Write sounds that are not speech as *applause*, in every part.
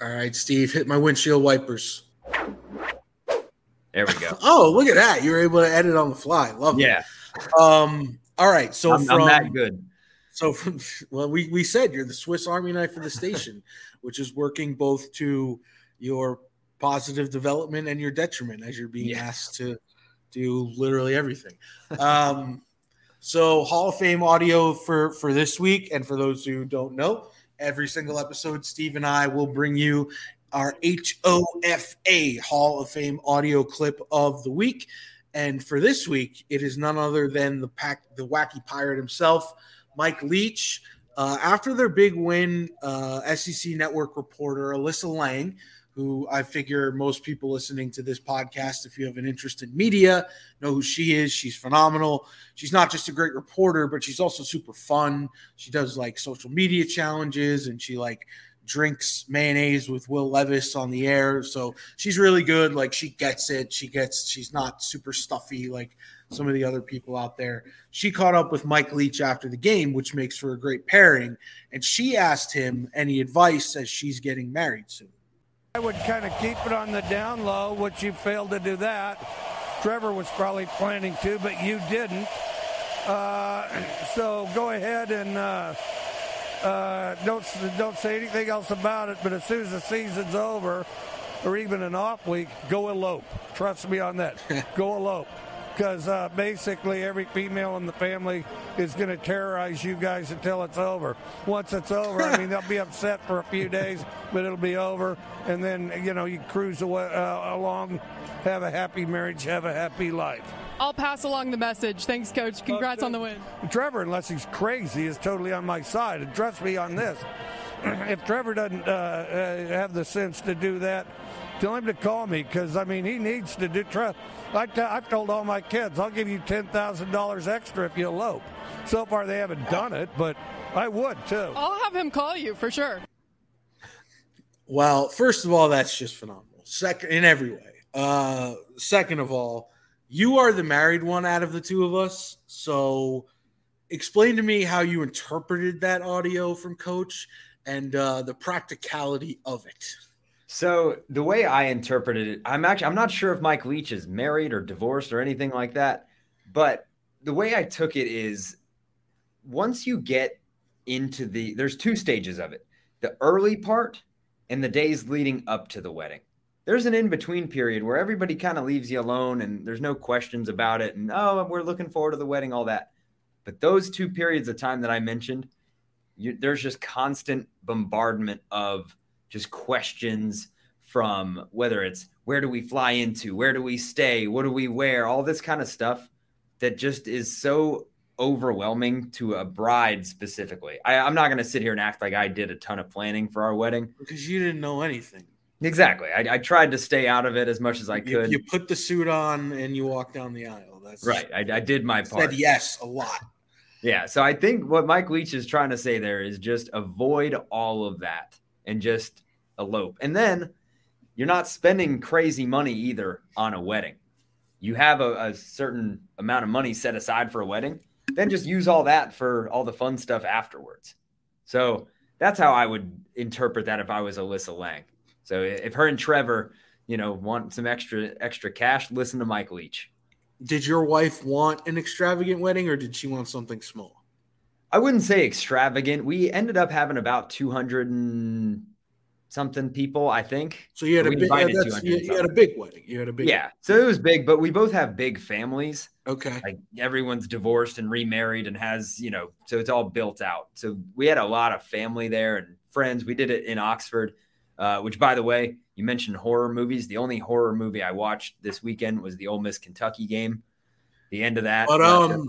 All right, Steve, hit my windshield wipers. There we go. *laughs* Oh, look at that. You were able to edit on the fly. Love Yeah, it. Um, all right. So I'm, from I'm that good. So from *laughs* well, we, we said you're the Swiss Army knife of the station, *laughs* which is working both to your positive development and your detriment as you're being Yes. asked to do literally everything. Um, so Hall of Fame audio for for this week, and for those who don't know, every single episode, Steve and I will bring you our HOFA Hall of Fame audio clip of the week. And for this week, it is none other than the pack, the wacky pirate himself, Mike Leach. Uh, after their big win, uh, SEC Network reporter Alyssa Lang, who I figure most people listening to this podcast, if you have an interest in media, know who she is. She's phenomenal. She's not just a great reporter, but she's also super fun. She does like social media challenges and she like drinks mayonnaise with Will Levis on the air. So she's really good. Like she gets it. She gets, she's not super stuffy like some of the other people out there. She caught up with Mike Leach after the game, which makes for a great pairing. And she asked him any advice as she's getting married soon. I would kind of keep it on the down low, which you failed to do that. Trevor was probably planning to, but you didn't. Uh, *clears throat* so go ahead and uh, uh, don't don't say anything else about it. But as soon as the season's over, or even an off week, go elope. Trust me on that. *laughs* go elope. Because uh, basically every female in the family is going to terrorize you guys until it's over. Once it's over, I mean, they'll be upset for a few days, but it'll be over. And then, you know, you cruise away, uh, along, have a happy marriage, have a happy life. I'll pass along the message. Thanks, Coach. Congrats on the win. Trevor, unless he's crazy, is totally on my side. And trust me on this. *clears throat* if Trevor doesn't uh, uh, have the sense to do that, tell him to call me because I mean he needs to do. Try, I t- I've told all my kids I'll give you ten thousand dollars extra if you elope. So far they haven't done it, but I would too. I'll have him call you for sure. Well, first of all, that's just phenomenal. Second, in every way. Uh, second of all, you are the married one out of the two of us. So, explain to me how you interpreted that audio from Coach and uh, the practicality of it. So the way I interpreted it, I'm actually I'm not sure if Mike Leach is married or divorced or anything like that, but the way I took it is once you get into the there's two stages of it. The early part and the days leading up to the wedding. There's an in-between period where everybody kind of leaves you alone and there's no questions about it and oh, we're looking forward to the wedding all that. But those two periods of time that I mentioned, you, there's just constant bombardment of just questions from whether it's where do we fly into, where do we stay, what do we wear, all this kind of stuff that just is so overwhelming to a bride specifically. I, I'm not going to sit here and act like I did a ton of planning for our wedding. Because you didn't know anything. Exactly. I, I tried to stay out of it as much as I You, could. you put the suit on and you walk down the aisle. That's right. I, I did my part. Said yes a lot. Yeah. So I think what Mike Leach is trying to say there is just avoid all of that and just elope. And then you're not spending crazy money either on a wedding. You have a, a certain amount of money set aside for a wedding, then just use all that for all the fun stuff afterwards. So that's how I would interpret that if I was Alyssa Lang. So if her and Trevor, you know, want some extra extra cash, listen to Mike Leach. Did your wife want an extravagant wedding or did she want something small? I wouldn't say extravagant. We ended up having about something people, I think. So you had a big, yeah, you, you had a big wedding. You had a big, Yeah. So it was big, but we both have big families. Okay. Like everyone's divorced and remarried and has, you know, so it's all built out. So we had a lot of family there and friends. We did it in Oxford, uh, which, by the way, you mentioned horror movies. The only horror movie I watched this weekend was the Ole Miss Kentucky game. The end of that. But, um, *laughs* *laughs*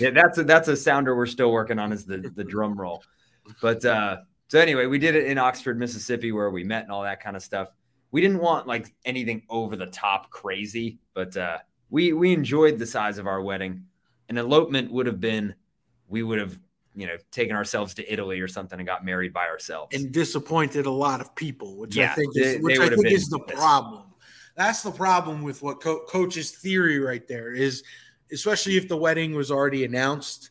yeah, that's a that's a sounder we're still working on is the the drum roll. But uh so anyway, we did it in Oxford, Mississippi, where we met and all that kind of stuff. We didn't want like anything over the top crazy, but uh we we enjoyed the size of our wedding. An elopement would have been we would have, you know, taken ourselves to Italy or something and got married by ourselves. and disappointed a lot of people, which I think is they which I think is the pissed. problem. That's the problem with what co- coach's theory right there is, especially if the wedding was already announced.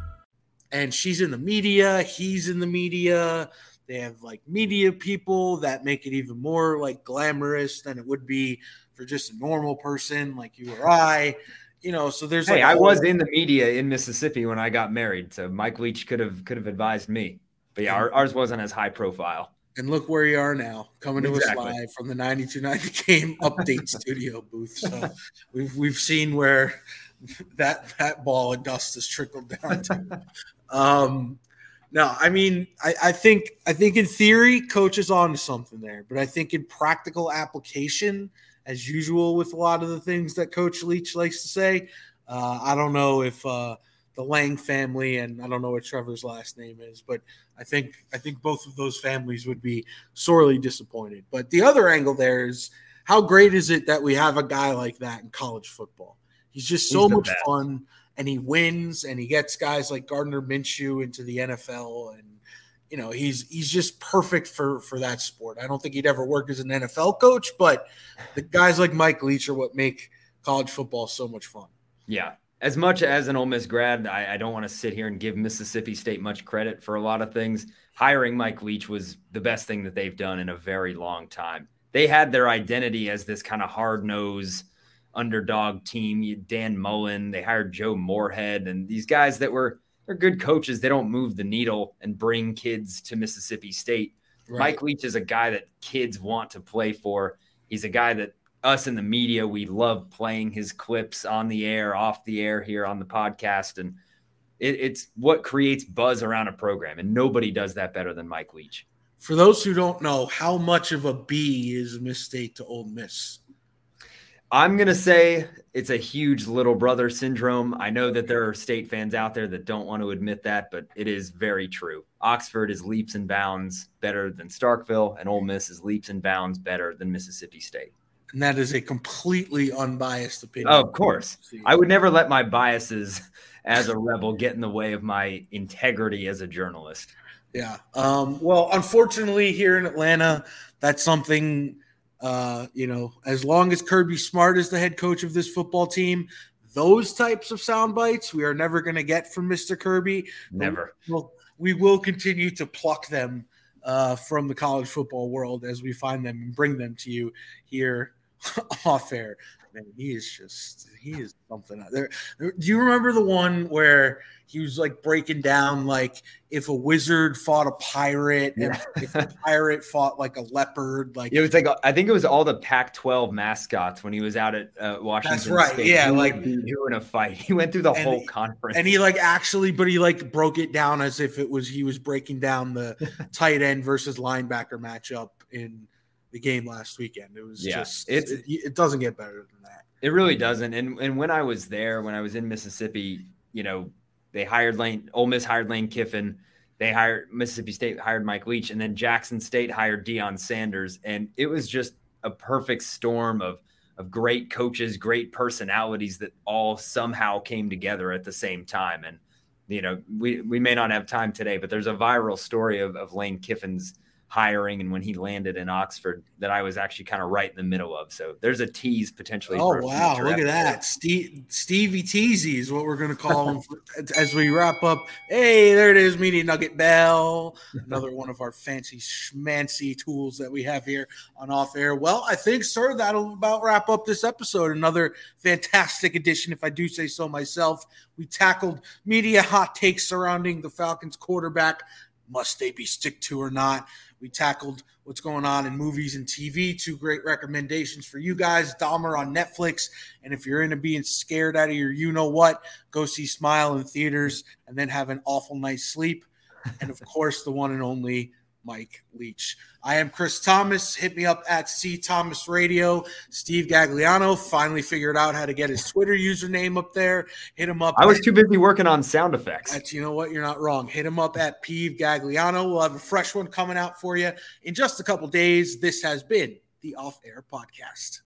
And she's in the media, he's in the media. They have like media people that make it even more like glamorous than it would be for just a normal person like you or I. You know, so there's hey, like I was in the media in Mississippi when I got married, so Mike Leach could have could have advised me. But yeah, our, ours wasn't as high profile. and look where you are now, coming to us live from the 9290 game *laughs* update studio booth. So we've we've seen where *laughs* that that ball of dust has trickled down to. *laughs* Um no, I mean, I, I think I think in theory, coach is on to something there, but I think in practical application, as usual with a lot of the things that Coach Leach likes to say, uh, I don't know if uh, the Lang family and I don't know what Trevor's last name is, but I think I think both of those families would be sorely disappointed. But the other angle there is how great is it that we have a guy like that in college football? He's just so He's much best. fun and he wins and he gets guys like Gardner Minshew into the NFL and you know he's he's just perfect for for that sport. I don't think he'd ever work as an NFL coach, but the guys like Mike Leach are what make college football so much fun. Yeah. As much as an Ole Miss grad, I, I don't want to sit here and give Mississippi State much credit for a lot of things. Hiring Mike Leach was the best thing that they've done in a very long time. They had their identity as this kind of hard nosed underdog team. You Dan Mullen, they hired Joe Moorhead, and these guys that were they're good coaches. They don't move the needle and bring kids to Mississippi State. Mike Leach is a guy that kids want to play for. He's a guy that us in the media, we love playing his clips on the air, off the air here on the podcast. And it, it's what creates buzz around a program. And nobody does that better than Mike Leach. For those who don't know, how much of a B is Miss State to Ole Miss? I'm going to say it's a huge little brother syndrome. I know that there are state fans out there that don't want to admit that, but it is very true. Oxford is leaps and bounds better than Starkville, and Ole Miss is leaps and bounds better than Mississippi State. And that is a completely unbiased opinion. Oh, of course. I would never let my biases *laughs* as a rebel get in the way of my integrity as a journalist. Yeah. Um, well, unfortunately, here in Atlanta, that's something, uh, you know, as long as Kirby Smart is the head coach of this football team, those types of sound bites we are never going to get from Mr. Kirby. Never. Well, we will continue to pluck them uh, from the college football world as we find them and bring them to you here *laughs* off air. Man, he is just he is something out there. Do you remember the one where he was like breaking down like if a wizard fought a pirate and if a pirate fought like a leopard, like It was like I think it was all the Pac-12 mascots when he was out at uh, Washington. That's right, State. yeah, Who like- in a fight. He went through the whole he- conference. and he like actually, but he like broke it down as if it was he was breaking down the *laughs* tight end versus linebacker matchup in the game last weekend. It was Yeah, just it's- it, it doesn't get better than that. It really mm. doesn't. And and when I was there, when I was in Mississippi, you know, they hired Lane, Ole Miss hired Lane Kiffin. They hired Mississippi State hired Mike Leach, and then Jackson State hired Deion Sanders. And it was just a perfect storm of of great coaches, great personalities that all somehow came together at the same time. And you know, we we may not have time today, but there's a viral story of, of Lane Kiffin's hiring and when he landed in Oxford that I was actually kind of right in the middle of. So there's a tease potentially. Oh wow! Look episode. at that, Steve, Stevie Teasy is what we're going to call him for, as we wrap up. Hey, there it is, Media Nugget Bell, another one of our fancy schmancy tools that we have here on Off Air. Well, I think, sir, that'll about wrap up this episode. Another fantastic edition, if I do say so myself. We tackled media hot takes surrounding the Falcons quarterback. Must they be stick to or not? We tackled what's going on in movies and TV. Two great recommendations for you guys Dahmer on Netflix. And if you're into being scared out of your you know what, go see Smile in theaters and then have an awful night's sleep. And of course, the one and only Mike Leach. I am Chris Thomas. Hit me up at C Thomas Radio. Steve Gagliano finally figured out how to get his Twitter username up there. Hit him up. I was at, too busy working on sound effects. At, you know what? You're not wrong. Hit him up at Peeve Gagliano. We'll have a fresh one coming out for you in just a couple days. This has been the Off Air Podcast.